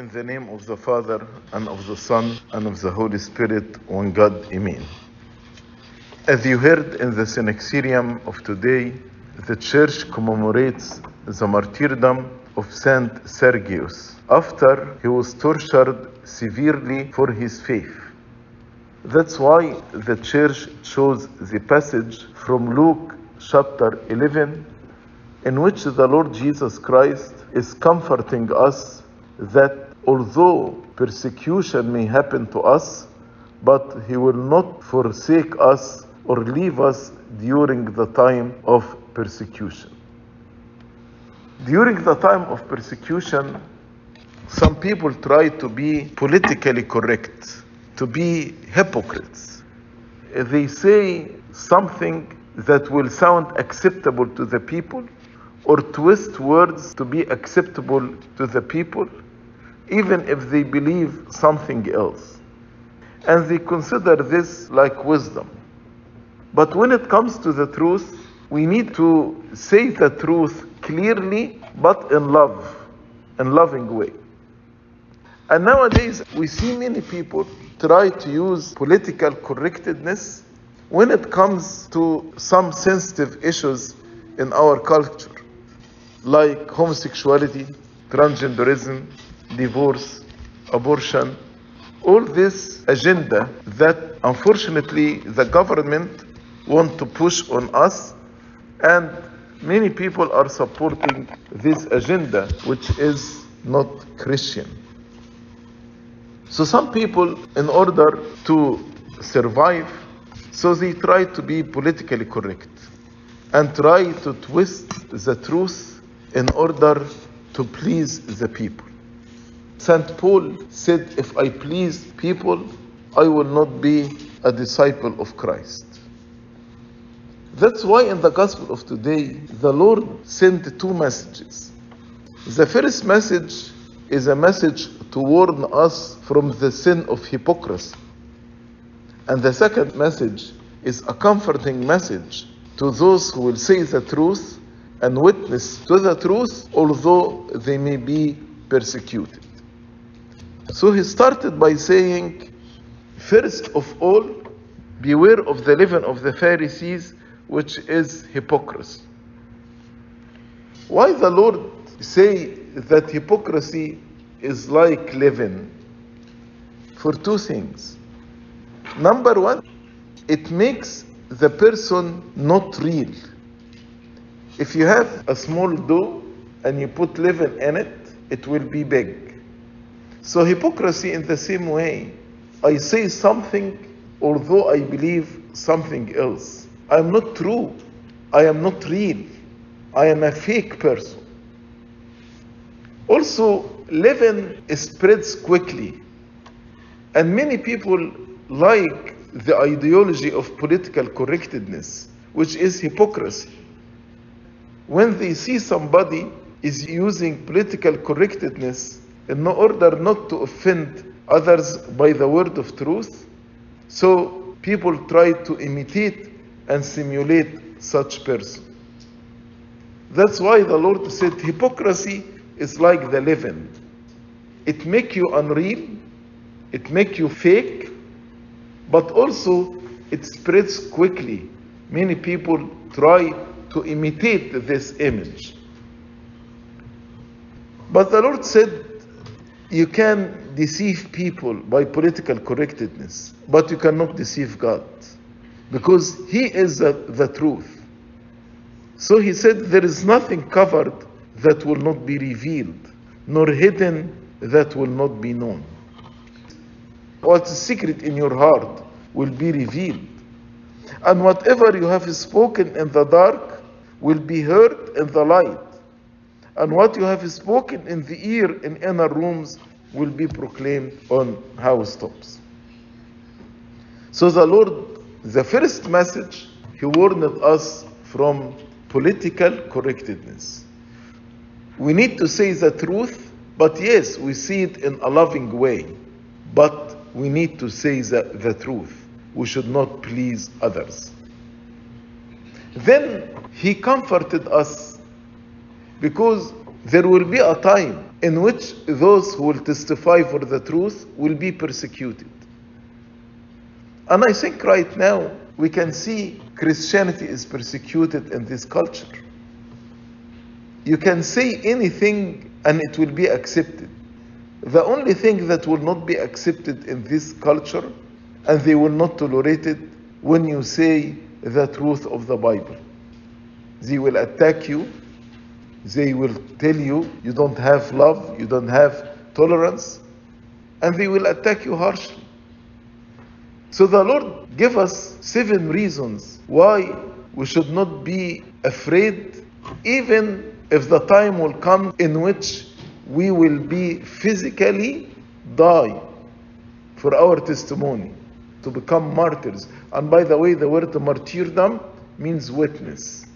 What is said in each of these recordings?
In the name of the Father, and of the Son, and of the Holy Spirit, one God, Amen. As you heard in the Synaxarium of today, the Church commemorates the martyrdom of Saint Sergius after he was tortured severely for his faith. That's why the Church chose the passage from Luke chapter 11, in which the Lord Jesus Christ is comforting us that although persecution may happen to us, but He will not forsake us or leave us during the time of persecution. During the time of persecution, some people try to be politically correct, to be hypocrites. They say something that will sound acceptable to the people or twist words to be acceptable to the people, even if they believe something else. And they consider this like wisdom. But when it comes to the truth, we need to say the truth clearly, but in love, in loving way. And nowadays, we see many people try to use political correctness when it comes to some sensitive issues in our culture, like homosexuality, transgenderism, divorce, abortion, all this agenda that unfortunately the government want to push on us and many people are supporting this agenda which is not Christian. So some people in order to survive so they try to be politically correct and try to twist the truth in order to please the people. St. Paul said, If I please people, I will not be a disciple of Christ. That's why in the Gospel of today, the Lord sent two messages. The first message is a message to warn us from the sin of hypocrisy. And the second message is a comforting message to those who will say the truth and witness to the truth, although they may be persecuted. So he started by saying, First of all, beware of the leaven of the Pharisees, which is hypocrisy. Why the Lord say that hypocrisy is like leaven? For two things. Number one, it makes the person not real. If you have a small dough and you put leaven in it, it will be big. So, hypocrisy in the same way, I say something although I believe something else. I am not true. I am not real. I am a fake person. Also, leaven spreads quickly. And many people like the ideology of political correctness, which is hypocrisy. When they see somebody is using political correctness in order not to offend others by the word of truth, so people try to imitate and simulate such person. That's why the Lord said hypocrisy is like the leaven. It make you unreal, it make you fake, but also it spreads quickly. Many people try to imitate this image. But the Lord said, you can deceive people by political correctness, but you cannot deceive God because He is the, the truth. So He said, There is nothing covered that will not be revealed, nor hidden that will not be known. What's secret in your heart will be revealed. And whatever you have spoken in the dark will be heard in the light. And what you have spoken in the ear in inner rooms will be proclaimed on housetops. So the Lord, the first message, He warned us from political correctness. We need to say the truth, but yes, we see it in a loving way. But we need to say the, the truth. We should not please others. Then he comforted us because there will be a time in which those who will testify for the truth will be persecuted. And I think right now we can see Christianity is persecuted in this culture. You can say anything and it will be accepted. The only thing that will not be accepted in this culture and they will not tolerate it when you say the truth of the Bible. They will attack you. They will tell you you don't have love, you don't have tolerance, and they will attack you harshly. So the Lord gave us seven reasons why we should not be afraid, even if the time will come in which we will be physically die for our testimony, to become martyrs. And by the way, the word martyrdom means witness.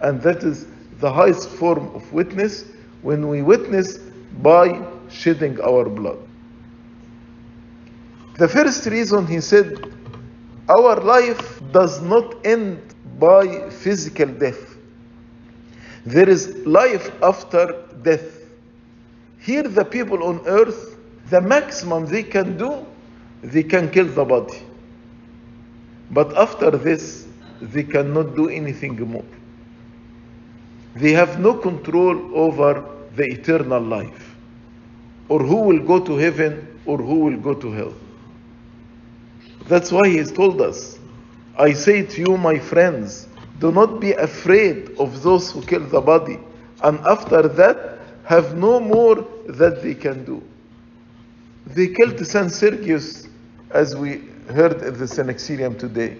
And that is the highest form of witness when we witness by shedding our blood. The first reason he said, our life does not end by physical death. There is life after death. Here, the people on earth, the maximum they can do, they can kill the body. But after this, they cannot do anything more. They have no control over the eternal life, or who will go to heaven, or who will go to hell. That's why he has told us, I say to you, my friends, do not be afraid of those who kill the body, and after that have no more that they can do. They killed Saint Sergius, as we heard in the Synaxarium today.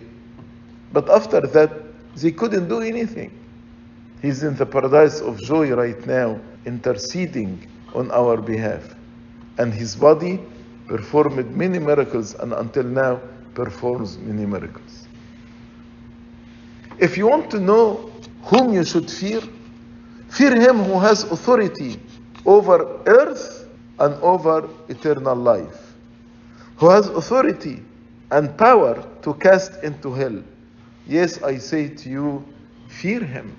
But after that, they couldn't do anything. He's in the paradise of joy right now, interceding on our behalf. And his body performed many miracles and until now performs many miracles. If you want to know whom you should fear, fear him who has authority over earth and over eternal life, who has authority and power to cast into hell. Yes, I say to you, fear him.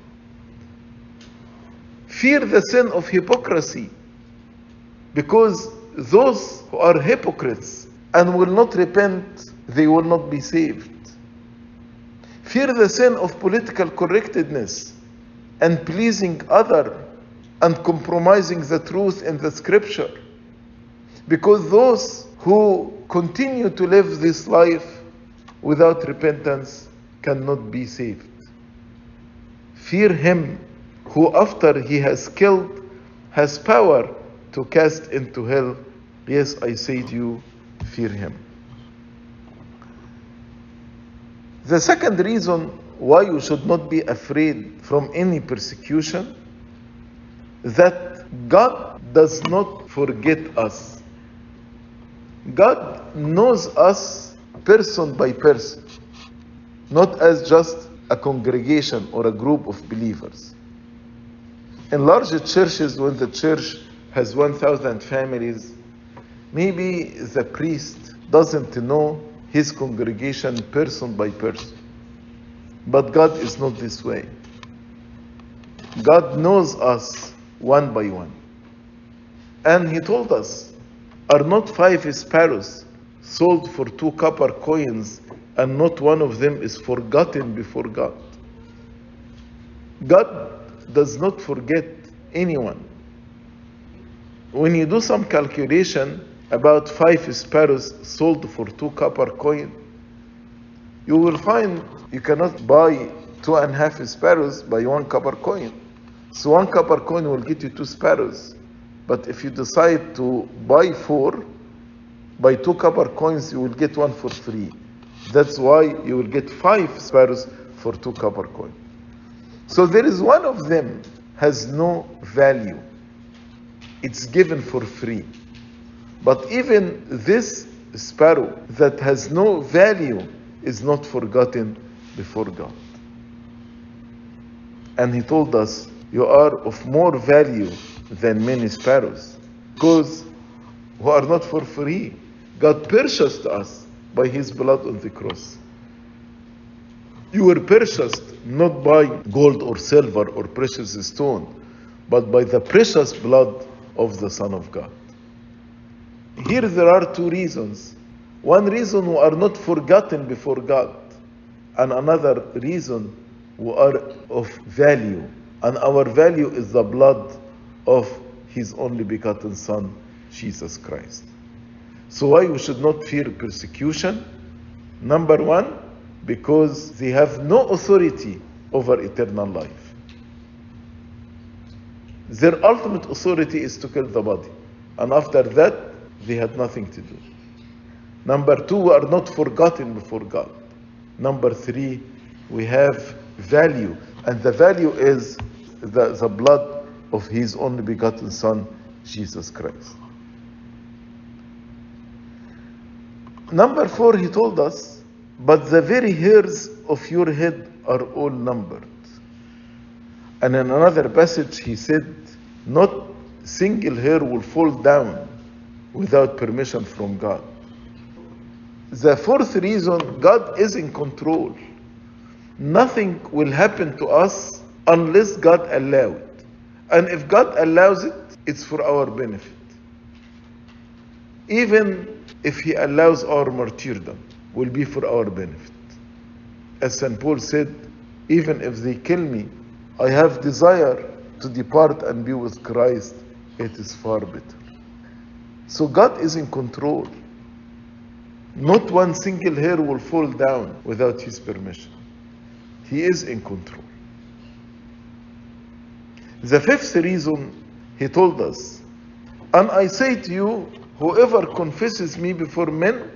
Fear the sin of hypocrisy, because those who are hypocrites and will not repent, they will not be saved. Fear the sin of political correctness and pleasing other and compromising the truth in the scripture. Because those who continue to live this life without repentance cannot be saved. Fear him who, after he has killed, has power to cast into hell. Yes, I say to you, fear him. The second reason why you should not be afraid from any persecution that God does not forget us. God knows us person by person, not as just a congregation or a group of believers. In larger churches, when the church has 1,000 families, maybe the priest doesn't know his congregation person by person. But God is not this way. God knows us one by one. And He told us, Are not five sparrows sold for two copper coins, and not one of them is forgotten before God? God does not forget anyone. When you do some calculation about five sparrows sold for two copper coin, you will find you cannot buy two and a half sparrows by one copper coin. So one copper coin will get you two sparrows. But if you decide to buy four, by two copper coins you will get one for free. That's why you will get five sparrows for two copper coins. So there is one of them has no value. It's given for free. But even this sparrow that has no value is not forgotten before God. And he told us, You are of more value than many sparrows, because who are not for free. God purchased us by his blood on the cross. You were purchased not by gold or silver or precious stone, but by the precious blood of the Son of God. Here there are two reasons. One reason we are not forgotten before God, and another reason we are of value. And our value is the blood of His only begotten Son, Jesus Christ. So, why we should not fear persecution? Number one, because they have no authority over eternal life. Their ultimate authority is to kill the body. And after that, they had nothing to do. Number two, we are not forgotten before God. Number three, we have value. And the value is the, the blood of His only begotten Son, Jesus Christ. Number four, He told us, but the very hairs of your head are all numbered. And in another passage, He said, not single hair will fall down without permission from God. The fourth reason, God is in control. Nothing will happen to us unless God allows it. And if God allows it, it's for our benefit. Even if He allows our martyrdom, will be for our benefit. As St. Paul said, even if they kill me, I have desire to depart and be with Christ. It is far better. So God is in control. Not one single hair will fall down without His permission. He is in control. The fifth reason He told us, and I say to you, whoever confesses me before men,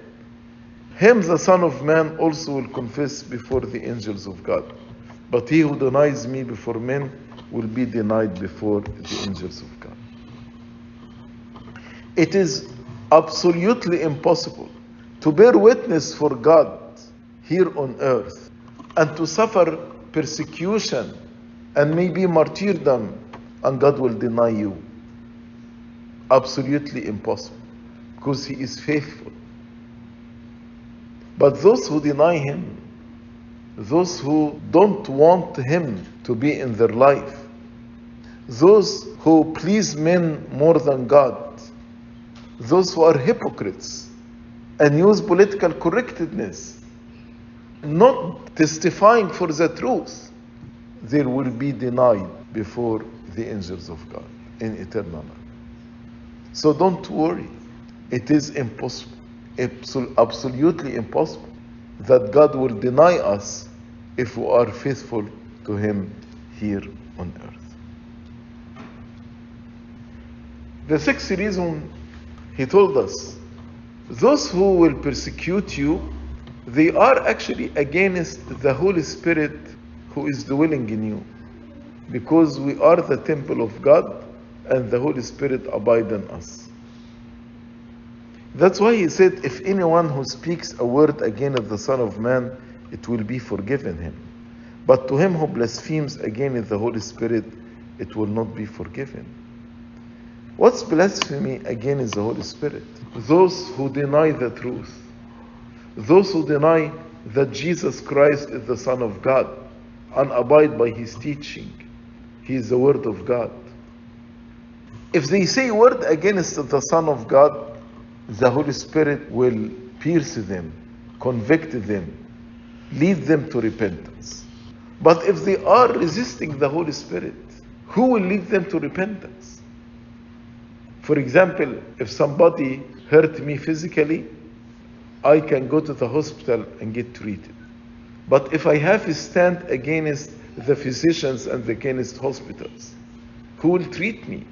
him the Son of Man also will confess before the angels of God. But he who denies me before men will be denied before the angels of God. It is absolutely impossible to bear witness for God here on earth and to suffer persecution and maybe martyrdom, and God will deny you. Absolutely impossible because He is faithful. But those who deny Him, those who don't want Him to be in their life, those who please men more than God, those who are hypocrites and use political correctness, not testifying for the truth, they will be denied before the angels of God in eternal life. So don't worry. It is impossible, absolutely impossible, that God will deny us if we are faithful to Him here on earth. The sixth reason he told us those who will persecute you, they are actually against the Holy Spirit who is dwelling in you. Because we are the temple of God and the Holy Spirit abide in us. That's why he said, If anyone who speaks a word against the Son of Man, it will be forgiven him. But to him who blasphemes against the Holy Spirit, it will not be forgiven. What's blasphemy against the Holy Spirit. Those who deny the truth, those who deny that Jesus Christ is the Son of God and abide by his teaching. He is the Word of God. If they say word against the Son of God, the Holy Spirit will pierce them, convict them, lead them to repentance. But if they are resisting the Holy Spirit, who will lead them to repentance? For example, if somebody hurt me physically, I can go to the hospital and get treated. But if I have to stand against the physicians and against hospitals, who will treat me?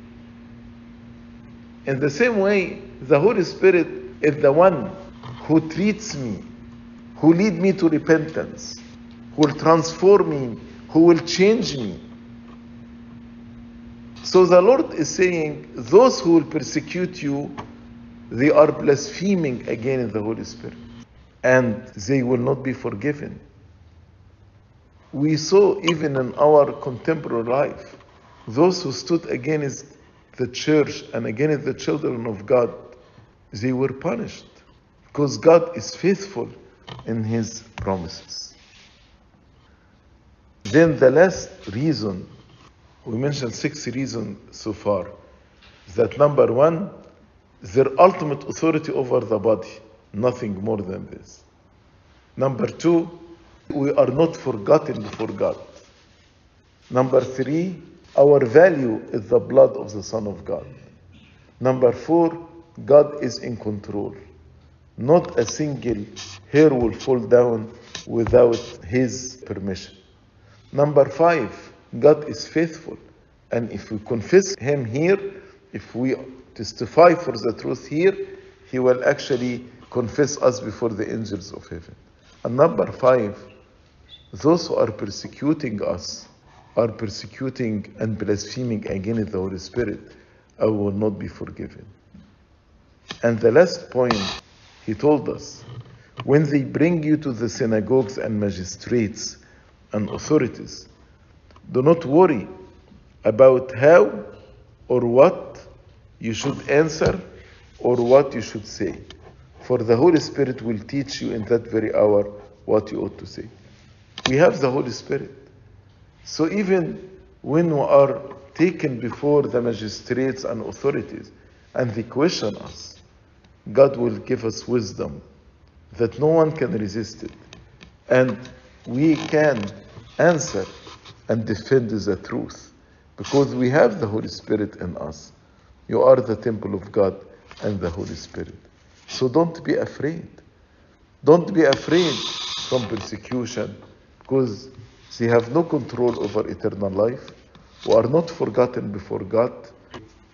In the same way, the Holy Spirit is the one who treats me, who lead me to repentance, who will transform me, who will change me. So the Lord is saying, those who will persecute you, they are blaspheming against the Holy Spirit, and they will not be forgiven. We saw even in our contemporary life, those who stood against the church and against the children of God, they were punished because God is faithful in His promises. Then the last reason, we mentioned six reasons so far. is that number one, their ultimate authority over the body, nothing more than this. Number two, we are not forgotten before God. Number three, our value is the blood of the Son of God. Number four, God is in control. Not a single hair will fall down without His permission. Number five, God is faithful. And if we confess Him here, if we testify for the truth here, He will actually confess us before the angels of heaven. And number five, those who are persecuting us are persecuting and blaspheming against the Holy Spirit, I will not be forgiven. And the last point, he told us, when they bring you to the synagogues and magistrates and authorities, do not worry about how or what you should answer or what you should say. For the Holy Spirit will teach you in that very hour what you ought to say. We have the Holy Spirit. So even when we are taken before the magistrates and authorities and they question us, God will give us wisdom that no one can resist it. And we can answer and defend the truth because we have the Holy Spirit in us. You are the temple of God and the Holy Spirit. So don't be afraid. Don't be afraid from persecution because they have no control over eternal life. We are not forgotten before God.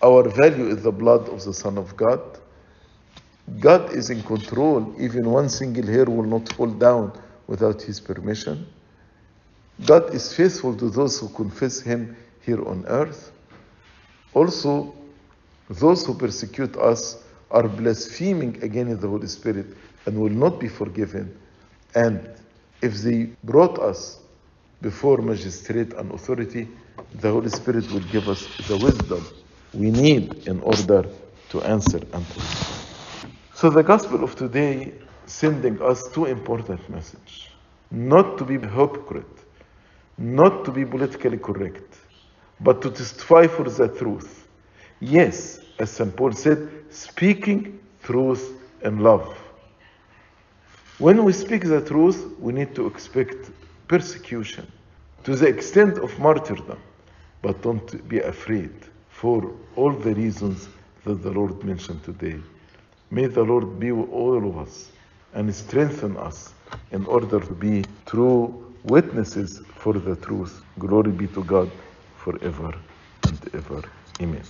Our value is the blood of the Son of God. God is in control. Even one single hair will not fall down without His permission. God is faithful to those who confess Him here on earth. Also, those who persecute us are blaspheming against the Holy Spirit and will not be forgiven. And if they brought us before magistrate and authority, the Holy Spirit will give us the wisdom we need in order to answer and to So the gospel of today sending us two important messages. Not to be hypocrite, not to be politically correct, but to testify for the truth. Yes, as St. Paul said, speaking truth in love. When we speak the truth, we need to expect persecution to the extent of martyrdom, but don't be afraid for all the reasons that the Lord mentioned today. May the Lord be with all of us and strengthen us in order to be true witnesses for the truth. Glory be to God forever and ever. Amen.